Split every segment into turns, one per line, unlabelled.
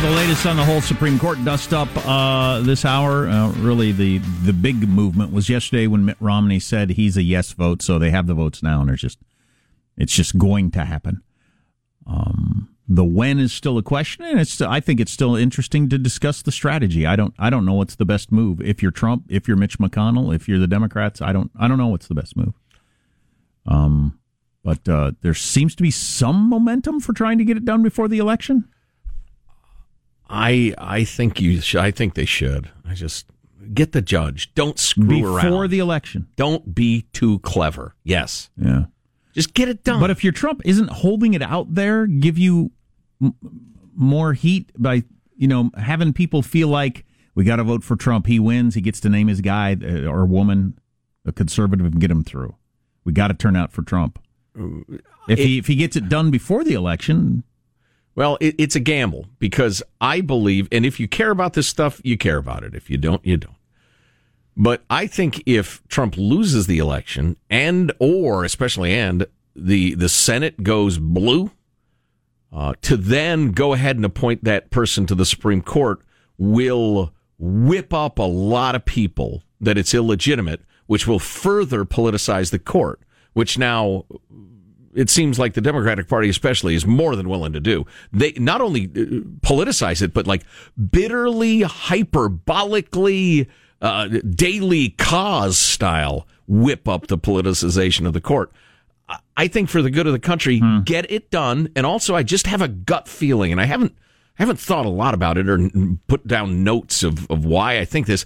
Have the latest on the whole Supreme Court dust up uh, this hour. Uh, really, the the big movement was yesterday when Mitt Romney said he's a yes vote. So they have the votes now, and there's just it's just going to happen. Um, the when is still a question, and it's I think it's still interesting to discuss the strategy. I don't I don't know what's the best move. If you're Trump, if you're Mitch McConnell, if you're the Democrats, I don't I don't know what's the best move. Um, but uh, there seems to be some momentum for trying to get it done before the election.
I I think you should, I think they should. I just get the judge. Don't screw
before
around
before the election.
Don't be too clever. Yes.
Yeah.
Just get it done.
But if your Trump isn't holding it out there, give you m- more heat by you know having people feel like we got to vote for Trump. He wins. He gets to name his guy uh, or woman, a conservative, and get him through. We got to turn out for Trump. If
It-
he if he gets it done before the election,
Well, it, it's a gamble because I believe, and if you care about this stuff, you care about it. If you don't, you don't. But I think if Trump loses the election, and or especially and the the Senate goes blue, uh, to then go ahead and appoint that person to the Supreme Court will whip up a lot of people that it's illegitimate, which will further politicize the court. Which now it seems like the Democratic Party, especially, is more than willing to do. They not only uh, politicize it, but like bitterly, hyperbolically, uh, Daily Kos style whip up the politicization of the court. I- I think for the good of the country, get it done. And also, I just have a gut feeling, and I haven't I haven't thought a lot about it or put down notes of, of why I think this.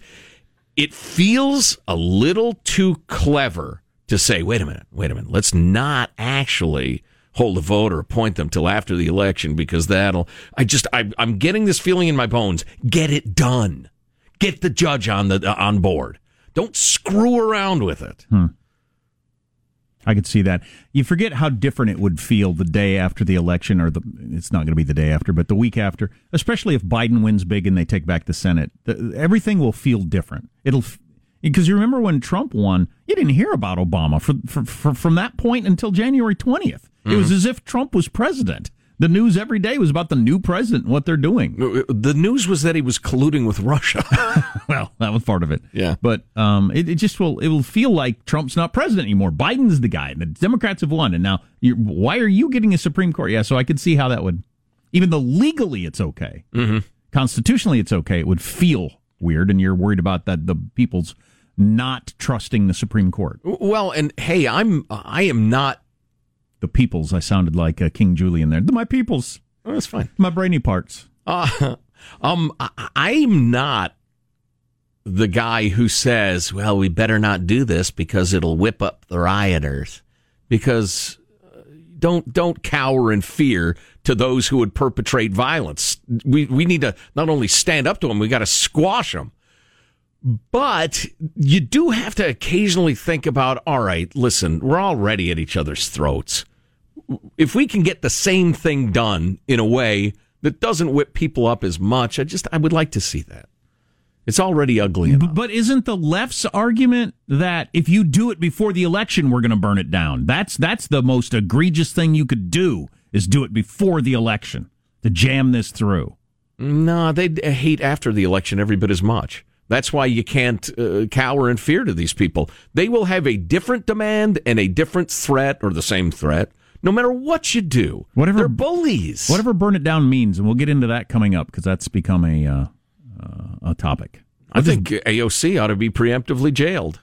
It feels a little too clever to say, wait a minute, wait a minute, let's not actually hold a vote or appoint them till after the election because that'll. I just I, I'm getting this feeling in my bones. Get it done. Get the judge on the uh, on board. Don't screw around with it.
I could see that. You forget how different it would feel the day after the election, or the it's not going to be the day after, but the week after, especially if Biden wins big and they take back the Senate. The, everything will feel different. It'll because you remember when Trump won, you didn't hear about Obama for, for, for from that point until January twentieth. It was as if Trump was president. The news every day was about the new president and what they're doing.
The news was that he was colluding with Russia.
well, that was part of it.
Yeah.
But um, it, it just will it will feel like Trump's not president anymore. Biden's the guy. And the Democrats have won, and now you're, why are you getting a Supreme Court? Yeah, so I could see how that would, even though legally it's okay,
mm-hmm.
constitutionally it's okay, it would feel weird, and you're worried about that the people's not trusting the Supreme Court.
Well, and hey, I'm I am not
the people's. I sounded like uh, King Julien there. My people's.
Oh, that's fine.
My brainy parts.
Uh, um, I, I'm not the guy who says, "Well, we better not do this because it'll whip up the rioters." Because uh, don't don't cower in fear to those who would perpetrate violence. We we need to not only stand up to them, we got to squash them. But you do have to occasionally think about, all right, listen, we're already at each other's throats. If we can get the same thing done in a way that doesn't whip people up as much, I just I would like to see that. It's already ugly enough.
But isn't the left's argument that if you do it before the election, we're going to burn it down? That's that's the most egregious thing you could do is do it before the election to jam this through.
No, they hate after the election every bit as much. That's why you can't uh, cower in fear to these people. They will have a different demand and a different threat or the same threat no matter what you do.
Whatever
They're bullies.
Whatever burn it down means, and we'll get into that coming up because that's become a uh, uh, a topic.
I think AOC ought to be preemptively jailed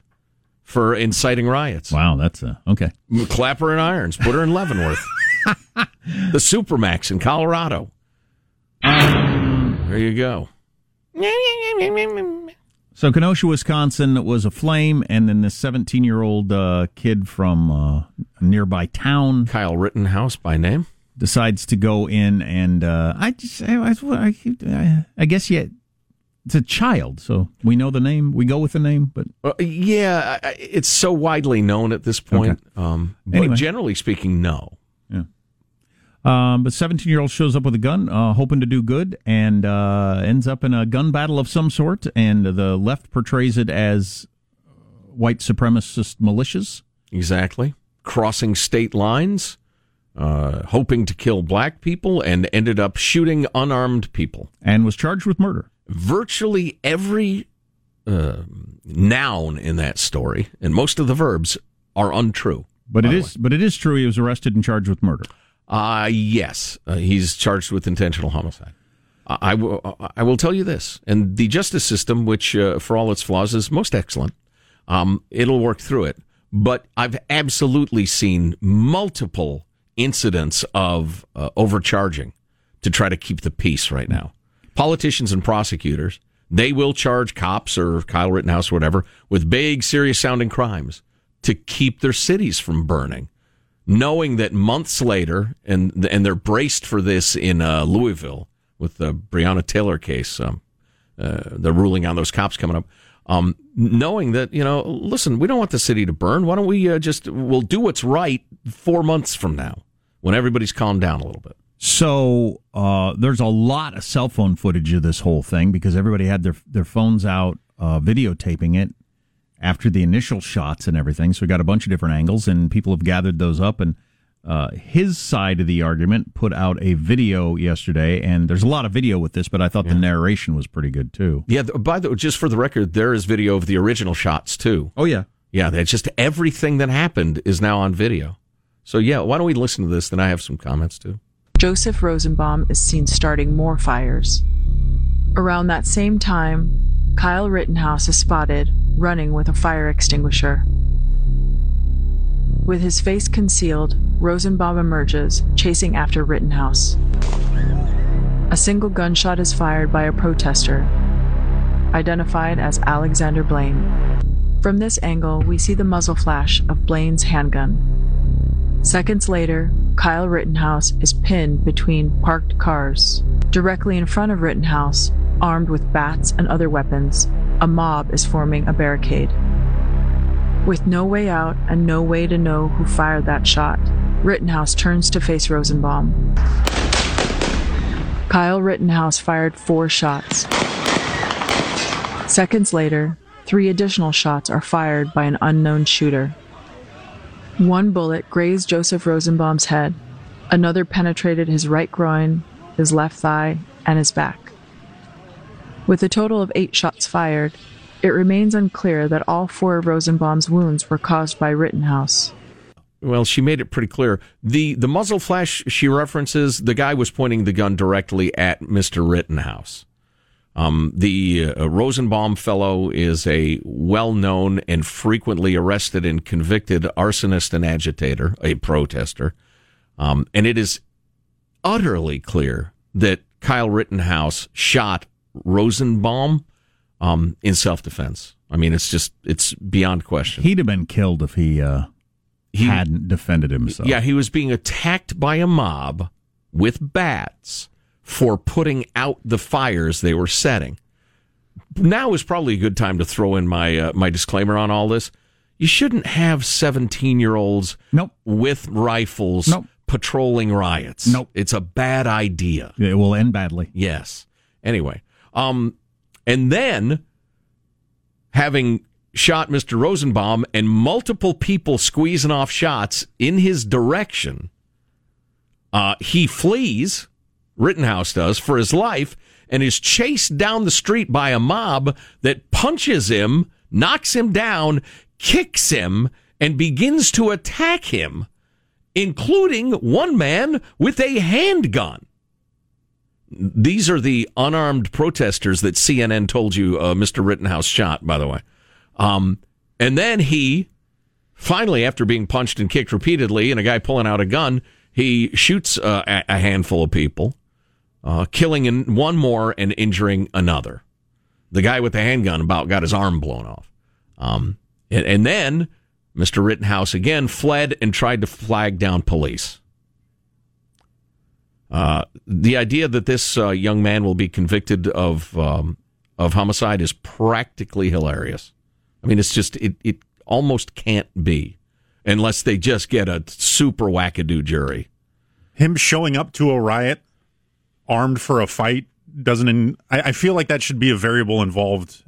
for inciting riots.
Wow, that's uh, okay.
Clap her in irons. Put her in Leavenworth. the Supermax in Colorado. there you go.
So Kenosha, Wisconsin was aflame, and then this 17 year old uh, kid from uh, a nearby town,
Kyle Rittenhouse by name,
decides to go in and uh, I just I, I, I guess yeah, it's a child, so we know the name. We go with the name, but
uh, yeah, it's so widely known at this point.
Okay.
Um, but
Anyway.
generally speaking, no.
Um, but 17 year old shows up with a gun, uh, hoping to do good, and uh, ends up in a gun battle of some sort. And the left portrays it as white supremacist militias.
Exactly. Crossing state lines. uh, hoping to kill black people and ended up shooting unarmed people.
And was charged with murder.
Virtually every uh, noun in that story and most of the verbs are untrue.
But it is, but it is true. He was arrested and charged with murder.
Uh, yes, uh, he's charged with intentional homicide. I. Will tell you this, and the justice system, which uh, for all its flaws is most excellent, um, it'll work through it. But I've absolutely seen multiple incidents of uh, overcharging to try to keep the peace right now. Politicians and prosecutors, they will charge cops or Kyle Rittenhouse or whatever with big, serious sounding crimes to keep their cities from burning, knowing that months later, and and they're braced for this in uh, Louisville with the Breonna Taylor case, um, uh, the ruling on those cops coming up. Um, knowing that you know, listen, we don't want the city to burn. Why don't we uh, just we'll do what's right four months from now when everybody's calmed down a little bit.
So uh, there's a lot of cell phone footage of this whole thing because everybody had their their phones out uh, videotaping it after the initial shots and everything. So we got a bunch of different angles, and people have gathered those up. And uh, his side of the argument put out a video yesterday, and there's a lot of video with this, but I thought yeah. the narration was pretty good too.
Yeah. By the just for the record, there is video of the original shots too.
Oh yeah,
yeah. That's just everything that happened is now on video. So yeah, why don't we listen to this? Then I have some comments too.
Joseph Rosenbaum is seen starting more fires. Around that same time, Kyle Rittenhouse is spotted running with a fire extinguisher. With his face concealed, Rosenbaum emerges, chasing after Rittenhouse. A single gunshot is fired by a protester, identified as Alexander Blaine. From this angle, we see the muzzle flash of Blaine's handgun. Seconds later, Kyle Rittenhouse is pinned between parked cars. Directly in front of Rittenhouse, armed with bats and other weapons, a mob is forming a barricade. With no way out and no way to know who fired that shot, Rittenhouse turns to face Rosenbaum. Kyle Rittenhouse fired four shots. Seconds later, three additional shots are fired by an unknown shooter. One bullet grazed Joseph Rosenbaum's head, another penetrated his right groin, his left thigh, and his back. With a total of eight shots fired, it remains unclear that all four of Rosenbaum's wounds were caused by Rittenhouse.
Well, she made it pretty clear. The the muzzle flash she references, the guy was pointing the gun directly at Mr. Rittenhouse. Um, the uh, Rosenbaum fellow is a well known and frequently arrested and convicted arsonist and agitator, a protester. Um, and it is utterly clear that Kyle Rittenhouse shot Rosenbaum um, in self defense. I mean, it's just it's beyond question.
He'd have been killed if he, uh, he hadn't defended himself.
Yeah, he was being attacked by a mob with bats for putting out the fires they were setting. Now is probably a good time to throw in my uh, my disclaimer on all this. You shouldn't have seventeen year olds
nope.
with rifles
nope.
patrolling riots.
Nope.
It's a bad idea.
It will end badly.
Yes. Anyway, um, and then having shot Mr. Rosenbaum and multiple people squeezing off shots in his direction, uh, he flees, Rittenhouse does, for his life and is chased down the street by a mob that punches him, knocks him down, kicks him, and begins to attack him, including one man with a handgun. These are the unarmed protesters that CNN told you uh, Mr. Rittenhouse shot, by the way. Um, and then he, finally, after being punched and kicked repeatedly and a guy pulling out a gun, he shoots uh, a handful of people, uh, killing one more and injuring another. The guy with the handgun about got his arm blown off. Um, and, and then Mr. Rittenhouse again fled and tried to flag down police. Uh, the idea that this uh, young man will be convicted of um, of homicide is practically hilarious. I mean, it's just it it almost can't be unless they just get a super wackadoo jury.
Him showing up to a riot armed for a fight doesn't. In, I, I feel like that should be a variable involved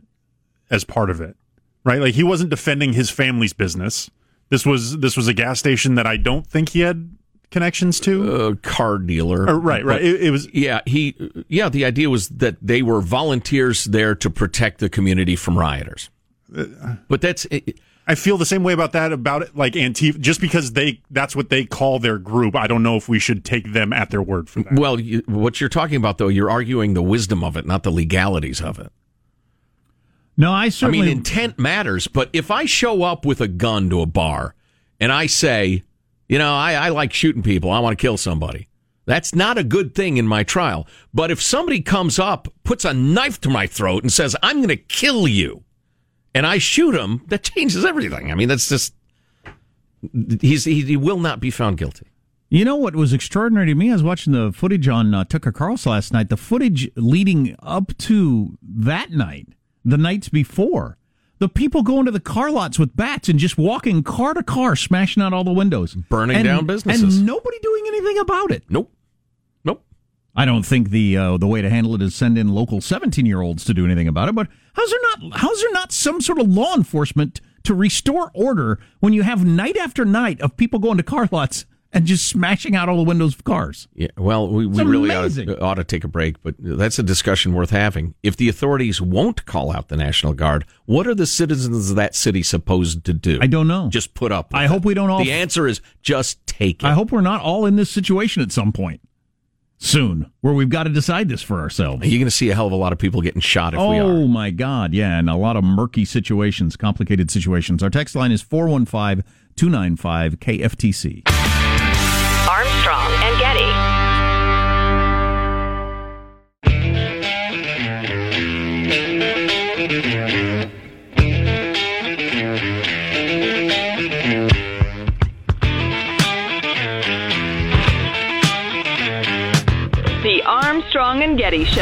as part of it, right? Like he wasn't defending his family's business. This was this was a gas station that I don't think he had connections to?
A car dealer.
Or, right, right. It, it was
Yeah, he. Yeah, the idea was that they were volunteers there to protect the community from rioters. Uh, but that's
I feel the same way about that about it like Antifa just because they that's what they call their group. I don't know if we should take them at their word for that.
well. You, what you're talking about, though, you're arguing the wisdom of it, not the legalities of it.
No, I certainly.
I mean, intent matters, but if I show up with a gun to a bar and I say, you know, I, I like shooting people, I want to kill somebody, that's not a good thing in my trial. But if somebody comes up, puts a knife to my throat, and says, I'm going to kill you, and I shoot him, that changes everything. I mean, that's just. He's, he, he will not be found guilty.
You know what was extraordinary to me? I was watching the footage on uh, Tucker Carlson last night. The footage leading up to that night, the nights before, the people going to the car lots with bats and just walking car to car, smashing out all the windows,
Burning
And-
down businesses.
and nobody doing anything about it.
Nope. Nope.
I don't think the uh, the way to handle it is send in local seventeen year olds to do anything about it. But how's there not how's there not some sort of law enforcement to restore order when you have night after night of people going to car lots and just smashing out all the windows of cars?
Yeah, well, we, we really ought to, ought to take a break, but that's a discussion worth having. If the authorities won't call out the National Guard, what are the citizens of that city supposed to do?
I don't know.
Just put up. with
I
it.
hope we don't all-
The answer is just take it.
I hope we're not all in this situation at some point soon, where we've got to decide this for ourselves.
You're going to see a hell of a lot of people getting shot if we
Oh my God, yeah, and a lot of murky situations, complicated situations. Our text line is 415 295 KFTC.
Getty Show.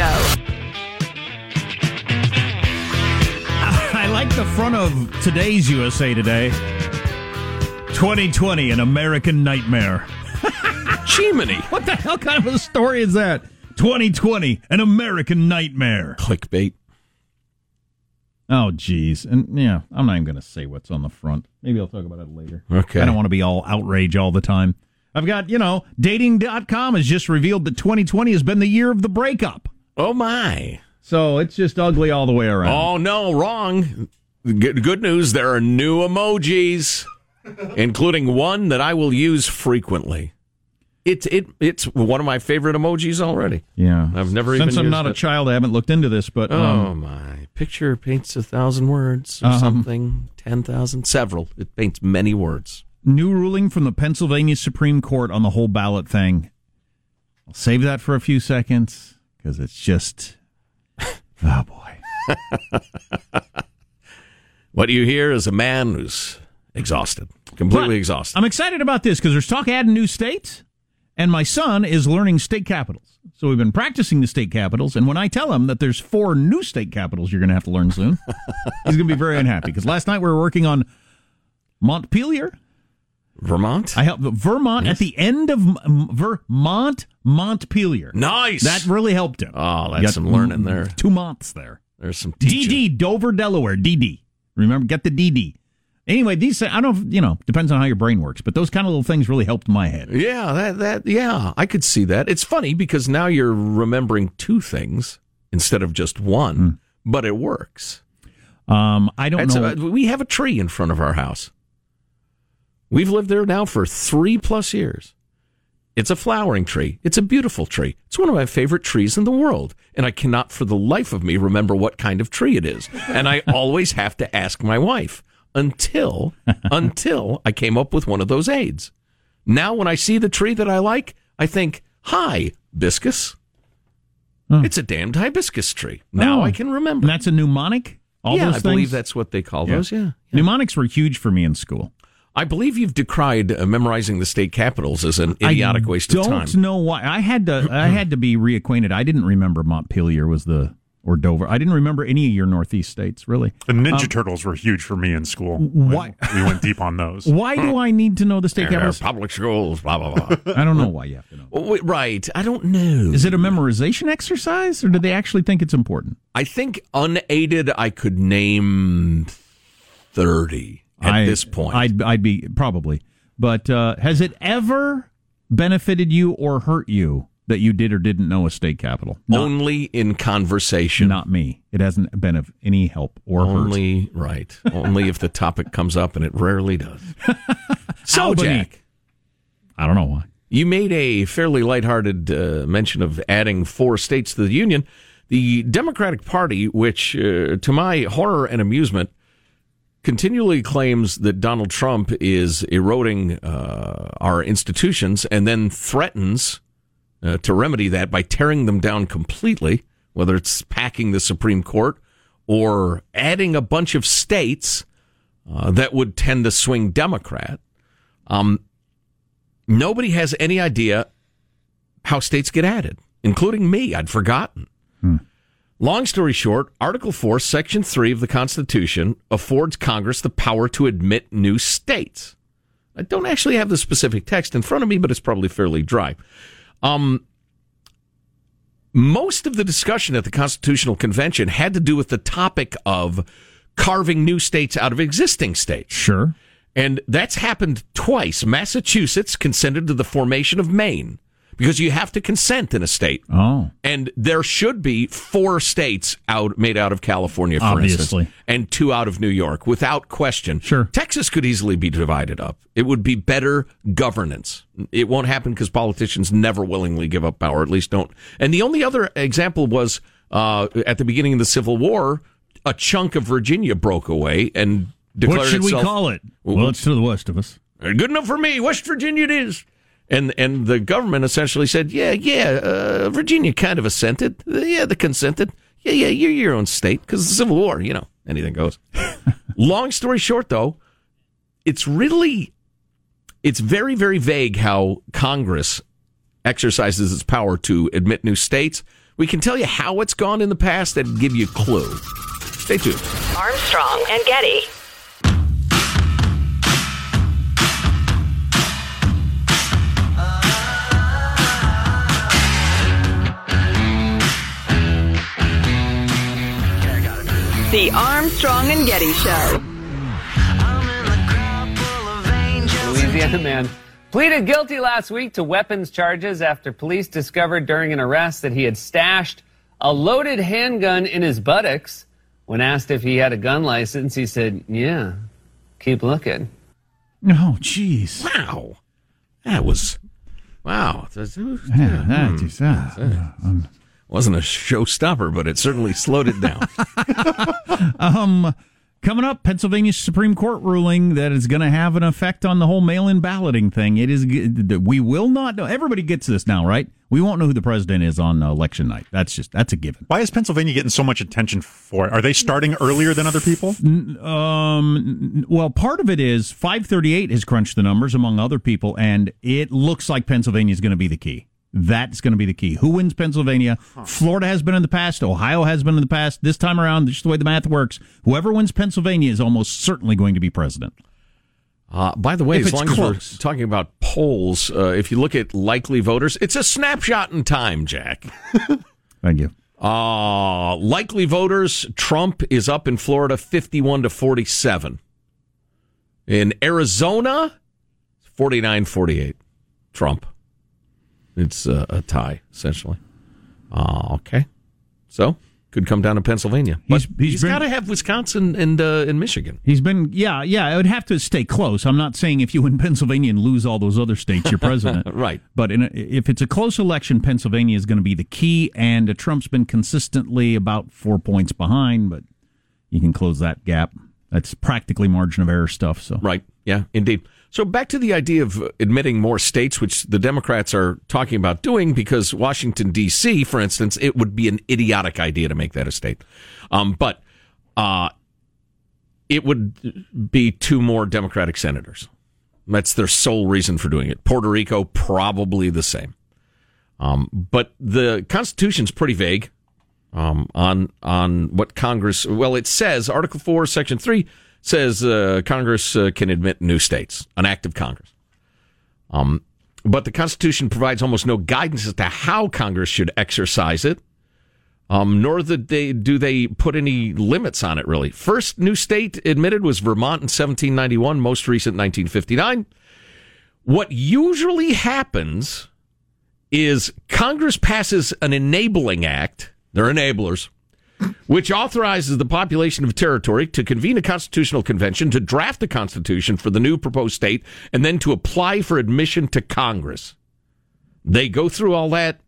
I like the front of today's USA Today. 2020, an American nightmare.
Chimney.
What the hell kind of a story is that? 2020, an American nightmare.
Clickbait.
Oh, geez. And yeah, I'm not even going to say what's on the front. Maybe I'll talk about it later.
Okay.
I don't want to be all outrage all the time. I've got, you know, dating.com has just revealed that 2020 has been the year of the breakup.
Oh my.
So it's just ugly all the way around.
Oh no, wrong. Good, good news. There are new emojis, including one that I will use frequently. It's it it's one of my favorite emojis already.
Yeah.
I've never
Since
even
I'm not a child, I haven't looked into this, but
Oh
um,
my! Picture paints a thousand words or
Um,
something. Ten thousand, several. It paints many words.
New ruling from the Pennsylvania Supreme Court on the whole ballot thing. I'll save that for a few seconds because it's just, oh boy.
What you hear is a man who's exhausted, completely
But
exhausted.
I'm excited about this because there's talk adding new states, and my son is learning state capitals. So we've been practicing the state capitals, and when I tell him that there's four new state capitals you're going to have to learn soon, he's going to be very unhappy. Because last night we were working on Montpelier.
Vermont.
I helped Vermont at the end of Vermont Montpelier.
nice.
That really helped him.
Oh, that's
Got
some learning there.
Two months there.
There's some teaching.
DD Dover, Delaware. DD. Remember, get the DD. Anyway, these I don't know, you know depends on how your brain works, but those kind of little things really helped my head.
Yeah, that that yeah, I could see that. It's funny because now you're remembering two things instead of just one,
Hmm.
but it works.
Um, I don't
That's
know.
a- we have a tree in front of our house. We've lived there now for three plus years. It's a flowering tree. It's a beautiful tree. It's one of my favorite trees in the world. And I cannot for the life of me remember what kind of tree it is. And I always have to ask my wife until, until I came up with one of those aids. Now, when I see the tree that I like, I think, hi, hibiscus. It's a damned hibiscus tree. Now
Oh.
I can remember.
and that's a mnemonic. All
yeah,
those
I
things?
believe that's what they call those. Yeah.
Mnemonics were huge for me in school.
I believe you've decried uh, memorizing the state capitals as an idiotic
I
waste of time.
I don't know why. I had to. I had to be reacquainted. I didn't remember Montpelier was the or Dover. I didn't remember any of your Northeast states really.
The Ninja Turtles were huge for me in school.
why-
We, we went deep on those.
Why do I need to know the state capitals?
public schools, blah blah blah.
I don't know why you have to know.
Oh, wait, right, I don't know.
Is it a memorization exercise, or do they actually think it's important?
I think unaided, I could name thirty at
I-
this point.
I'd, I'd be probably. But uh, has it ever benefited you or hurt you that you did or didn't know a state capital? Not,
Only in conversation.
not me. It hasn't been of any help or hurt.
Only right. Only if the topic comes up, and it rarely does. so,
Albany.
Jack,
I don't know why.
you made a fairly lighthearted uh, mention of adding four states to the union. The Democratic Party, which, uh, to my horror and amusement, continually claims that Donald Trump is eroding uh, our institutions and then threatens uh, to remedy that by tearing them down completely, whether it's packing the Supreme Court or adding a bunch of states uh, that would tend to swing Democrat. Um, nobody has any idea how states get added, including me. I'd forgotten. Long story short, Article 4, Section 3 of the Constitution affords Congress the power to admit new states. I don't actually have the specific text in front of me, but it's probably fairly dry. Um, most of the discussion at the Constitutional Convention had to do with the topic of carving new states out of existing states.
Sure.
And that's happened twice. Massachusetts consented to the formation of Maine because you have to consent in a state.
Oh.
And there should be four states out made out of California, for
Obviously.
instance, and two out of New York, without question.
Sure.
Texas could easily be divided up. It would be better governance. It won't happen because politicians never willingly give up power, at least don't. And the only other example was uh, at the beginning of the Civil War, a chunk of Virginia broke away and declared
What should
itself,
we call it? Well, it's to the west of us.
Good enough for me. West Virginia it is. And and the government essentially said, yeah, yeah, uh, Virginia kind of assented. Uh, yeah, they consented. Yeah, yeah, you're your own state because the Civil War, you know, anything goes. Long story short, though, it's really, it's very, very vague how Congress exercises its power to admit new states. We can tell you how it's gone in the past and give you a clue. Stay tuned.
Armstrong and Getty. Armstrong and Getty Show.
Louisiana man pleaded guilty last week to weapons charges after police discovered during an arrest that he had stashed a loaded handgun in his buttocks. When asked if he had a gun license, he said, Yeah, keep looking.
Oh, jeez.
Wow. That was, wow.
Yeah, that is, uh, um,
wasn't a showstopper, but it certainly slowed it down.
um, coming up, Pennsylvania Supreme Court ruling that is going to have an effect on the whole mail-in balloting thing. It is. We will not know. Everybody gets this now, right? We won't know who the president is on election night. That's just that's a given.
Why is Pennsylvania getting so much attention for it? Are they starting earlier than other people?
Um, well, part of it is 538 has crunched the numbers among other people, and it looks like Pennsylvania is going to be the key. That's going to be the key. Who wins Pennsylvania? Florida has been in the past. Ohio has been in the past. This time around, just the way the math works, whoever wins Pennsylvania is almost certainly going to be president.
Uh, by the way,
If
as long
close.
as we're talking about polls, uh, if you look at likely voters, it's a snapshot in time, Jack.
Thank you.
Uh, likely voters, Trump is up in Florida 51 to 47. In Arizona, 49 48. Trump. It's uh, a tie, essentially. Uh, okay. So, could come down to Pennsylvania. But
He's- he's
he's got to have Wisconsin and, uh, and Michigan.
He's been, yeah, yeah. It would have to stay close. I'm not saying if you win Pennsylvania and lose all those other states, you're president.
Right.
But in a, if it's a close election, Pennsylvania is going to be the key, and uh, Trump's been consistently about four points behind, but you can close that gap. That's practically margin of error stuff. So
Right. Yeah, indeed. So back to the idea of admitting more states, which the Democrats are talking about doing, because Washington D.C., for instance, it would be an idiotic idea to make that a state. Um, but uh, it would be two more Democratic senators. That's their sole reason for doing it. Puerto Rico, probably the same. Um, but the Constitution's pretty vague um, on on what Congress. Well, it says Article Four, Section Three says uh, Congress uh, can admit new states, an act of Congress. Um, but the Constitution provides almost no guidance as to how Congress should exercise it. Um, nor they do they put any limits on it. Really, first new state admitted was Vermont in 1791. Most recent 1959. What usually happens is Congress passes an enabling act. They're enablers which authorizes the population of territory to convene a constitutional convention, to draft the constitution for the new proposed state, and then to apply for admission to Congress. They go through all that,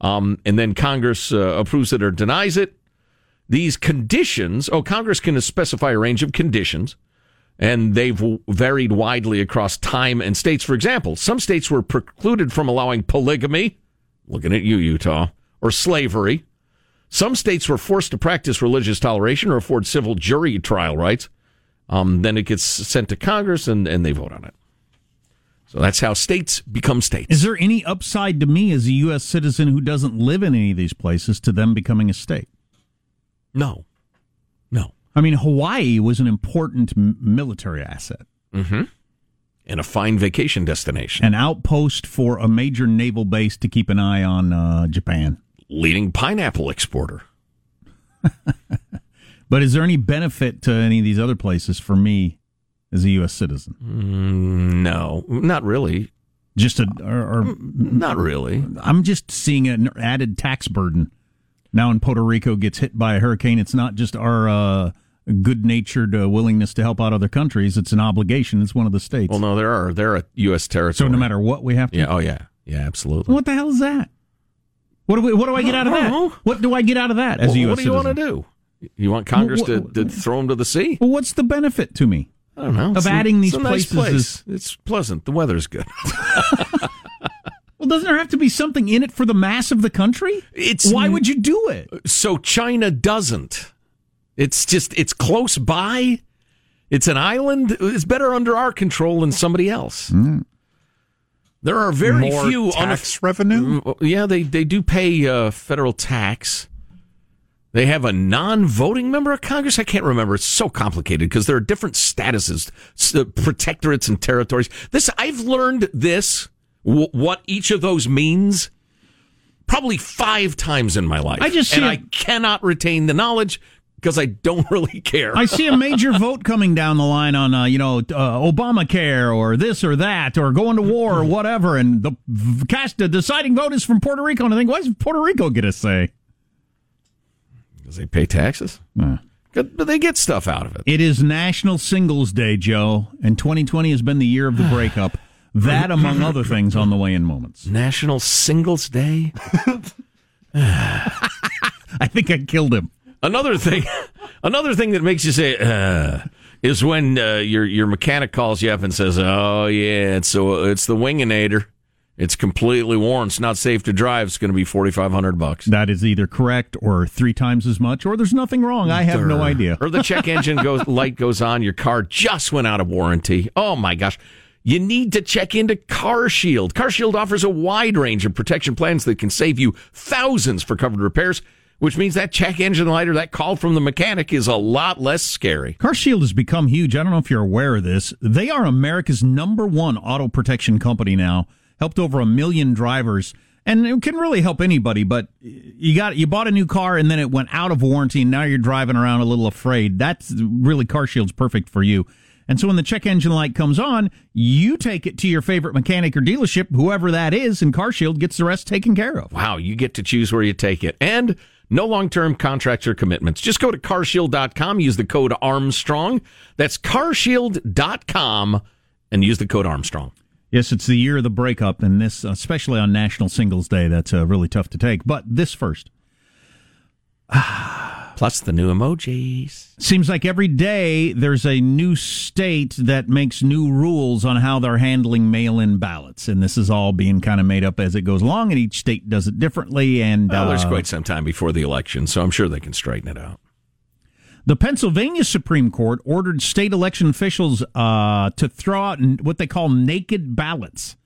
um, and then Congress uh, approves it or denies it. These conditions, oh, Congress can specify a range of conditions, and they've varied widely across time and states. For example, some states were precluded from allowing polygamy, looking at you, Utah, or slavery some states were forced to practice religious toleration or afford civil jury trial rights. Um, then it gets sent to Congress and, and they vote on it. So that's how states become states.
Is there any upside to me as a U.S. citizen who doesn't live in any of these places to them becoming a state?
No. No.
I mean, Hawaii was an important military asset.
Mm-hmm. And a fine vacation destination.
An outpost for a major naval base to keep an eye on uh, Japan
leading pineapple exporter.
but is there any benefit to any of these other places for me as a U.S. citizen?
Mm, no, not really.
Just a, or, or,
mm, not really.
I'm just seeing an added tax burden now. When Puerto Rico gets hit by a hurricane, it's not just our uh, good-natured uh, willingness to help out other countries; it's an obligation. It's one of the states.
Well, no, there are there are U.S. territory.
So no matter what, we have to.
Yeah. Oh, yeah. Yeah. Absolutely.
What the hell is that? What do we, What do I get out of that? What do I get out of that as well, a U.S.
What do you
want
to do? You want Congress well, what, to, to throw them to the sea?
Well, what's the benefit to me?
I don't know.
Of adding these places,
nice place. is... it's pleasant. The weather's good.
well, doesn't there have to be something in it for the mass of the country?
It's
why would you do it?
So China doesn't. It's just it's close by. It's an island. It's better under our control than somebody else.
Mm.
There are very
More
few
tax a, revenue.
Mm, yeah, they they do pay uh, federal tax. They have a non-voting member of Congress. I can't remember. It's so complicated because there are different statuses, uh, protectorates, and territories. This I've learned this w- what each of those means probably five times in my life.
I just
and I cannot retain the knowledge because I don't really care.
I see a major vote coming down the line on, uh, you know, uh, Obamacare or this or that or going to war or whatever, and the cast the deciding vote is from Puerto Rico. And I think, why does Puerto Rico get a say?
Because they pay taxes.
Uh.
But they get stuff out of it.
It is National Singles Day, Joe, and 2020 has been the year of the breakup. That, among other things, on the way in moments.
National Singles Day?
I think I killed him.
Another thing, another thing that makes you say uh, is when uh, your your mechanic calls you up and says, "Oh yeah, it's so it's the Winginator. It's completely worn. It's not safe to drive. It's going to be forty five hundred bucks."
That is either correct or three times as much, or there's nothing wrong. I have no idea.
or the check engine goes light goes on. Your car just went out of warranty. Oh my gosh. You need to check into CarShield. CarShield offers a wide range of protection plans that can save you thousands for covered repairs which means that check engine light or that call from the mechanic is a lot less scary.
CarShield has become huge. I don't know if you're aware of this. They are America's number one auto protection company now. Helped over a million drivers, and it can really help anybody. But you got you bought a new car and then it went out of warranty, and now you're driving around a little afraid. That's really CarShield's perfect for you. And so when the check engine light comes on, you take it to your favorite mechanic or dealership, whoever that is, and CarShield gets the rest taken care of.
Wow, you get to choose where you take it. And no long term contracts or commitments. Just go to carshield.com, use the code Armstrong. That's carshield.com, and use the code Armstrong.
Yes, it's the year of the breakup, and this, especially on National Singles Day, that's uh, really tough to take. But this first.
Plus the new emojis.
Seems like every day there's a new state that makes new rules on how they're handling mail in ballots. And this is all being kind of made up as it goes along, and each state does it differently. And
well, there's uh, quite some time before the election, so I'm sure they can straighten it out.
The Pennsylvania Supreme Court ordered state election officials uh, to throw out what they call naked ballots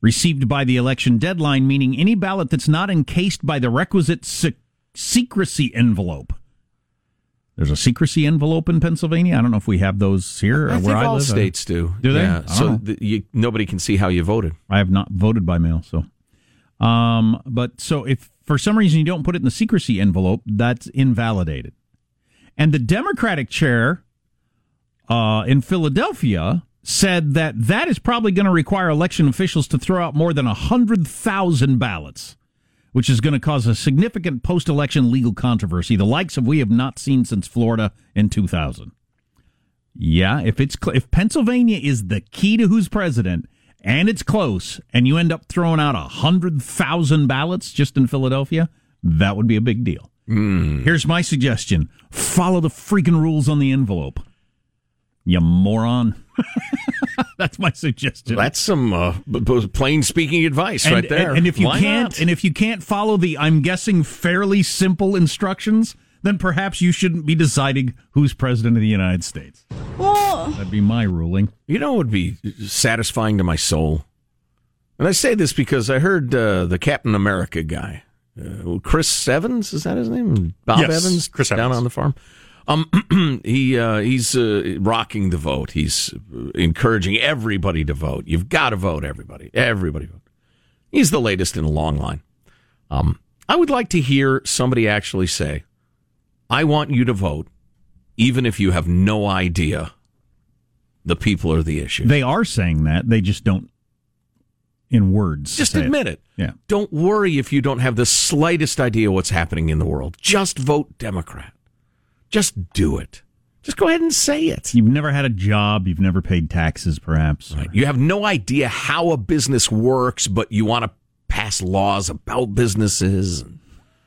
received by the election deadline, meaning any ballot that's not encased by the requisite secrecy envelope. There's a secrecy envelope in Pennsylvania. I don't know if we have those here.
I
where
think
I
all
live.
states do.
Do they?
Yeah. So the, you, nobody can see how you voted.
I have not voted by mail. So, um, but so if for some reason you don't put it in the secrecy envelope, that's invalidated. And the Democratic chair uh, in Philadelphia said that that is probably going to require election officials to throw out more than 100,000 ballots, which is going to cause a significant post election legal controversy, the likes of we have not seen since Florida in 2000. Yeah, if it's cl- if Pennsylvania is the key to who's president and it's close and you end up throwing out 100,000 ballots just in Philadelphia, that would be a big deal. Hmm. Here's my suggestion. Follow the freaking rules on the envelope. You moron. That's my suggestion.
That's some uh, b- b- plain speaking advice
and,
right there.
And, and if you
Why
can't,
not?
and if you can't follow the, I'm guessing fairly simple instructions, then perhaps you shouldn't be deciding who's president of the United States. That'd be my ruling.
You know what would be satisfying to my soul? And I say this because I heard uh, the Captain America guy, uh, Chris Evans, is that his name? Bob
Yes,
Evans,
Chris
down
Evans.
on the farm. Um, he uh, he's uh, rocking the vote. He's encouraging everybody to vote. You've got to vote, everybody. Everybody vote. He's the latest in a long line. Um, I would like to hear somebody actually say, "I want you to vote, even if you have no idea the people are the issue."
They are saying that. They just don't in words.
Just
say it.
admit it.
Yeah.
Don't worry if you don't have the slightest idea what's happening in the world. Just vote Democrat. Just do it. Just go ahead and say it.
You've never had a job. You've never paid taxes, perhaps. or-
You have no idea how a business works, but you want to pass laws about businesses.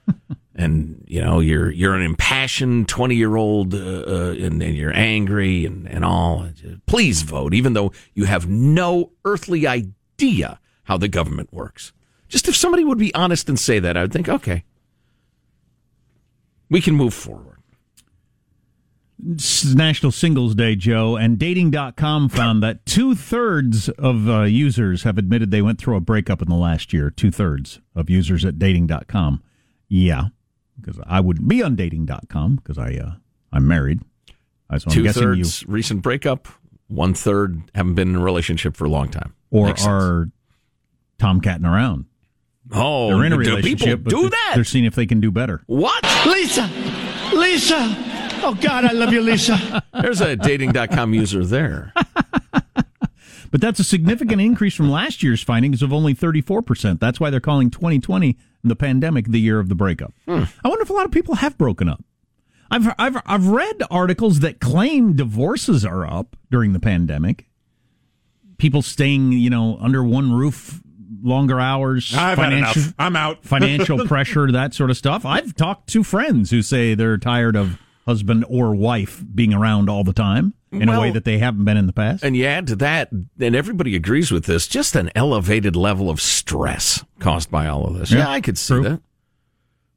and you know you're you're an impassioned 20 year old uh, uh, and, and you're angry and, and all please vote even though you have no earthly idea how the government works just if somebody would be honest and say that i would think okay we can move forward
It's National Singles Day, Joe, and Dating.com found that two thirds of uh, users have admitted they went through a breakup in the last year. Two thirds of users at Dating.com. Yeah, because I wouldn't be on Dating.com because I uh, I'm married. So I'm
two
guessing you
thirds recent breakup one third haven't been in a relationship for a long time
or
Makes sense.
are tomcatting around.
oh
They're in a
do
relationship,
people do that
They're seeing if they can do better.
what
Lisa! Lisa! Oh, God, I love you, Lisa.
There's a dating.com user there.
But that's a significant increase from last year's findings of only 34%. That's why they're calling 2020 the pandemic the year of the breakup. Hmm. I wonder if a lot of people have broken up. I've, I've, I've read articles that claim divorces are up during the pandemic. People staying, you know, under one roof longer hours,
I've had enough. I'm out.
financial pressure, that sort of stuff. I've talked to friends who say they're tired of husband or wife being around all the time in a way that they haven't been in the past.
And you add to that, and everybody agrees with this, just an elevated level of stress caused by all of this. Yeah,
Yeah,
I could see
true.
that.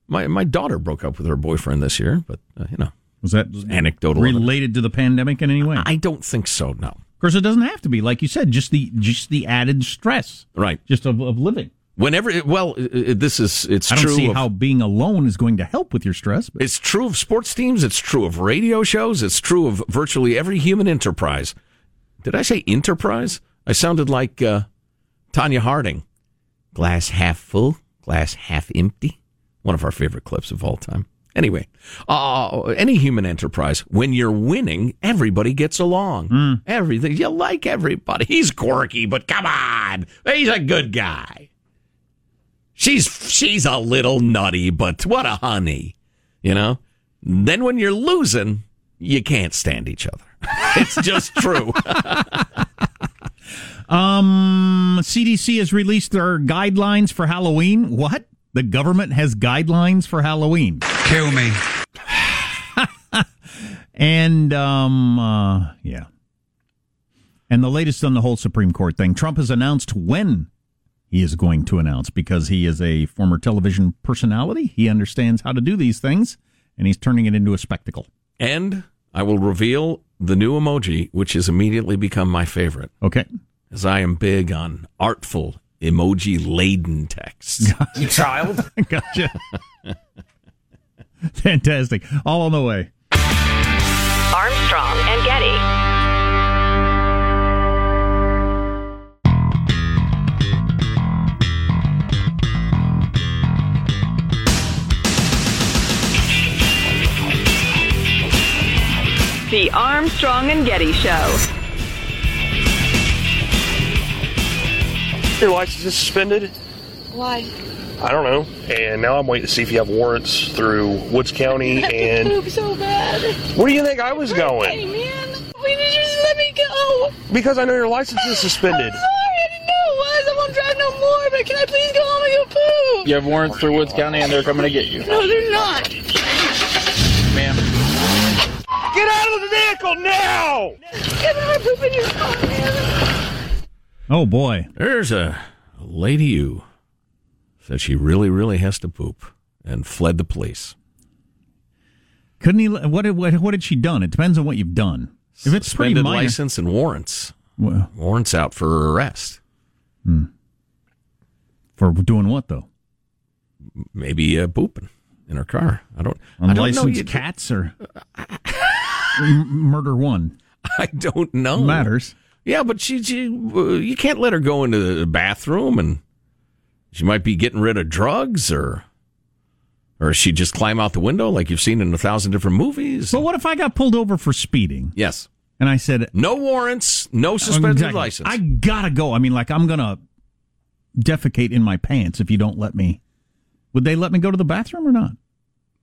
My my daughter broke up with her boyfriend this year, but uh, you know,
Was that
anecdotal.
related to the pandemic in any way?
I don't think so. No,
Of course, it doesn't have to be. Like you said, just the just the added stress,
right.
just of, of living.
Whenever, well, this is it's
I don't
true.
see
of,
how being alone is going to help with your stress. But
It's true of sports teams. It's true of radio shows. It's true of virtually every human enterprise. Did I say enterprise? I sounded like uh, Tonya Harding. Glass half full, glass half empty. One of our favorite clips of all time. Anyway, uh, any human enterprise, when you're winning, everybody gets along. Everything. You like everybody. He's quirky, but come on. He's a good guy. She's she's a little nutty, but what a honey, you know. Then when you're losing, you can't stand each other. It's just true.
um, CDC has released their guidelines for Halloween. What? The government has guidelines for Halloween,
Kill me.
and um, uh, yeah. And the latest on the whole Supreme Court thing: Trump has announced when he is going to announce because he is a former television personality. He understands how to do these things, and he's turning it into a spectacle.
and I will reveal the new emoji, which has immediately become my favorite,
Okay.
as I am big on artful emoji laden texts.
You child.
Gotcha. Fantastic. All on the way.
Armstrong and Getty. The Armstrong and Getty Show.
Your license is suspended?
Why?
I don't know. And now I'm waiting to see if you have warrants through Woods County and.
poop so bad.
Where do you think I was going?
Hey, man. Why did you just let me go?
Because I know your license is suspended.
I'm sorry, I didn't know it was. I won't drive no more, but can I please go home and go poop?
You have warrants through Woods County and they're coming to get you.
No, they're not.
Get out of the vehicle now!
Get out of poop your car.
Oh boy.
There's a, a lady who said she really, really has to poop and fled the police.
Couldn't he? What, did- what, what had she done? It depends on what you've done. If it's pretty
Suspended
minor,
license and warrants.
Well,
Warrants out for arrest.
for doing what though?
Maybe uh, pooping in her car. I don't. I don't know.
Unlicensed cats or M- murder one
I don't know.
matters.
Yeah, but she, she uh, you can't let her go into the bathroom and she might be getting rid of drugs or or she just climb out the window like you've seen in a thousand different movies.
But what if I got pulled over for speeding
yes.
and I said
No warrants, no suspended
Exactly.
license.
I gotta go. I mean, like I'm gonna defecate in my pants if you don't let me. Would they let me go to the bathroom or not?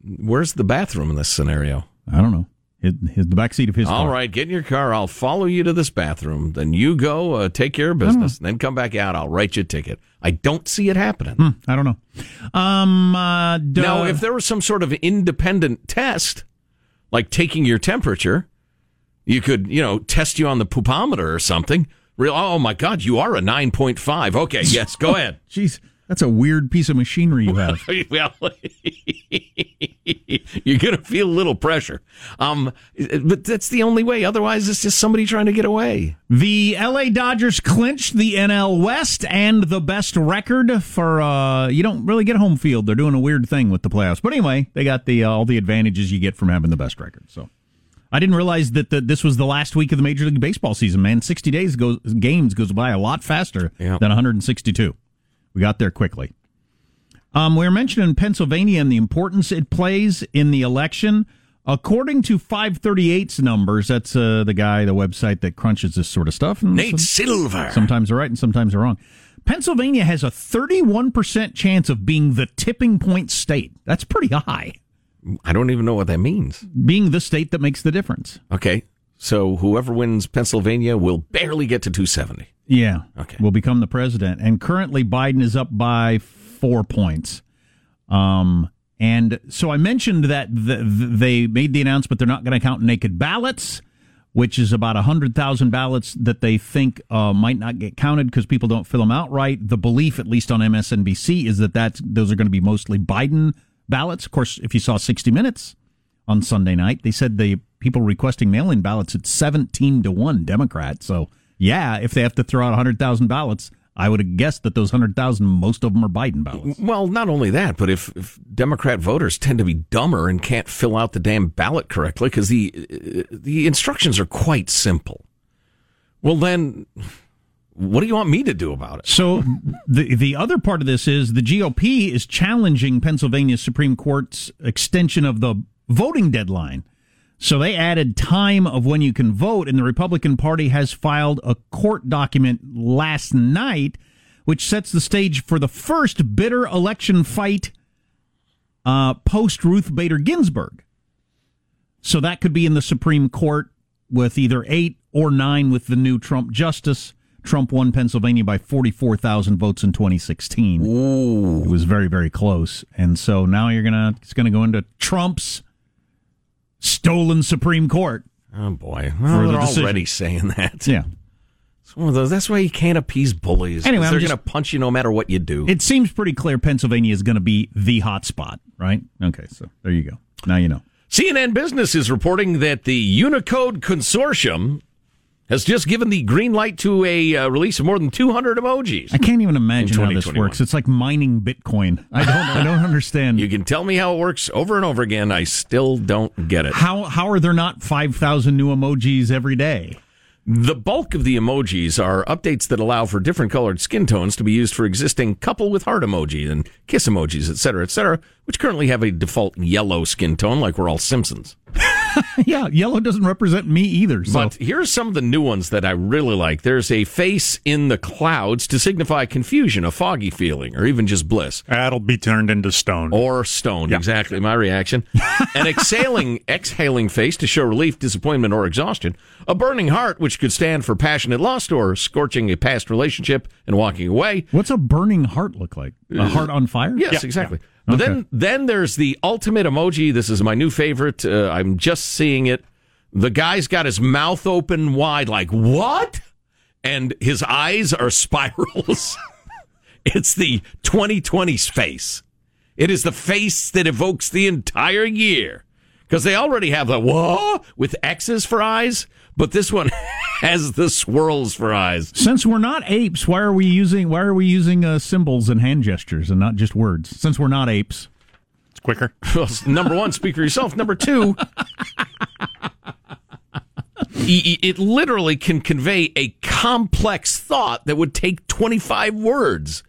Where's the bathroom in this scenario?
I don't know. His, his the back seat of his
All
car.
right, get in your car. I'll follow you to this bathroom. Then you go uh, take care of business. And then come back out. I'll write you a ticket. I don't see it happening.
Hmm, I don't know. Um. Uh, d-
Now, if there was some sort of independent test, like taking your temperature, you could, you know, test you on the poopometer or something. Real, oh my God, you are a 9.5. Okay, yes, go ahead.
Jeez, that's a weird piece of machinery you have.
well, you're going to feel a little pressure. Um, but that's the only way. Otherwise, it's just somebody trying to get away.
The LA Dodgers clinched the NL West and the best record for uh you don't really get home field. They're doing a weird thing with the playoffs. But anyway, they got the uh, all the advantages you get from having the best record. So I didn't realize that the, this was the last week of the Major League Baseball season, man. 60 days goes games goes by a lot faster
Yeah.
than 162. We got there quickly. Um, we were mentioning Pennsylvania and the importance it plays in the election. According to 538's numbers, that's uh, the guy, the website that crunches this sort of stuff. And
Nate
some-
Silver.
sometimes they're right and sometimes they're wrong. Pennsylvania has a 31% chance of being the tipping point state. That's pretty high,
I don't even know what that means.
being the state that makes the difference.
Okay. So whoever wins Pennsylvania will barely get to 270.
Yeah.
Okay.
Will become the president. And currently Biden is up by four points. Um, and so I mentioned that th th they made the announcement they're not going to count naked ballots, which is about 100,000 ballots that they think uh, might not get counted because people don't fill them out right. The belief, at least on MSNBC, is that that's, those are going to be mostly Biden ballots. Of course, if you saw 60 Minutes on Sunday night, they said the people requesting mail in ballots at 17 to 1 Democrat. So, yeah, if they have to throw out 100,000 ballots, I would have guessed that those 100,000, most of them are Biden ballots.
Well, not only that, but if, if Democrat voters tend to be dumber and can't fill out the damn ballot correctly because the uh, the instructions are quite simple, well then, what do you want me to do about it?
So the the other part of this is the GOP is challenging Pennsylvania Supreme Court's extension of the voting deadline. So they added time of when you can vote, and the Republican Party has filed a court document last night, which sets the stage for the first bitter election fight uh, post Ruth Bader Ginsburg. So that could be in the Supreme Court with either eight or nine with the new Trump justice. Trump won Pennsylvania by 44,000 votes in 2016.
Ooh.
It was very, very close. And so now you're going to, it's going to go into Trump's stolen Supreme Court.
Oh boy, well,
the
they're
decision.
already saying that.
Yeah.
It's one of those. That's why you can't appease bullies.
Anyway,
they're going to punch you no matter what you do.
It seems pretty clear Pennsylvania is going to be the hot spot, right? Okay, so there you go. Now you know.
CNN Business is reporting that the Unicode Consortium has just given the green light to a uh, release of more than 200 emojis.
I can't even imagine how this works. It's like mining Bitcoin. I don't I don't understand.
You can tell me how it works over and over again. I still don't get it.
How how are there not 5,000 new emojis every day?
The bulk of the emojis are updates that allow for different colored skin tones to be used for existing couple with heart emoji and kiss emojis, etc., cetera, et cetera, which currently have a default yellow skin tone like we're all Simpsons.
yeah, yellow doesn't represent me either. So.
But here's some of the new ones that I really like. There's a face in the clouds to signify confusion, a foggy feeling, or even just bliss.
That'll be turned into stone.
Or stone, exactly my reaction. An exhaling, exhaling face to show relief, disappointment, or exhaustion. A burning heart, which could stand for passionate lust or scorching a past relationship and walking away.
What's a burning heart look like? A uh, heart on fire?
Yes,
Yeah,
exactly. But
Okay.
then, then there's the ultimate emoji. This is my new favorite. Uh, I'm just seeing it. The guy's got his mouth open wide, like what? And his eyes are spirals. it's the 2020's face. It is the face that evokes the entire year because they already have the whoa with X's for eyes, but this one has the swirls for eyes.
Since we're not apes, why are we using why are we using uh, symbols and hand gestures and not just words? Since we're not apes.
It's quicker.
Well, number one, speak for yourself. Number two, it literally can convey a complex thought that would take 25 words.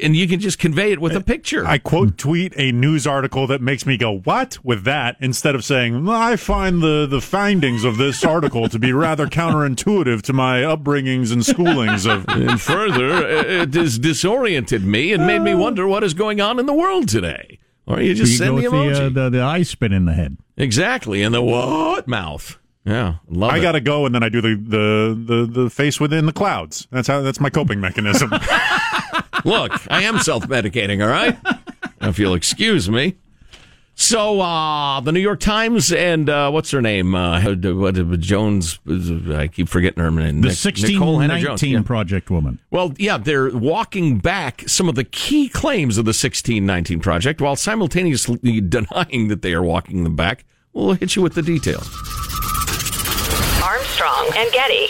And you can just convey it with a picture.
I quote tweet a news article that makes me go, what? With that, instead of saying, I find the, the findings of this article to be rather counterintuitive to my upbringings and schoolings of.
and further, it has disoriented me and made me wonder what is going on in the world today. Or you just
you
send the emoji.
the, uh, the the eye spin in the head.
exactly. And the what mouth. Yeah. Love
I
it.
gotta go, and then I do the, the, the, the face within the clouds. That's how. That's my coping mechanism.
Look, I am self medicating, all right? if you'll excuse me. So, uh, the New York Times and uh, what's her name? Uh, what, Jones. I keep forgetting her name.
The
Nic-
sixteen
Nikole Hannah Jones,
nineteen
yeah.
project woman.
Well, yeah, they're walking back some of the key claims of the 1619 project while simultaneously denying that they are walking them back. We'll hit you with the details.
Armstrong and Getty.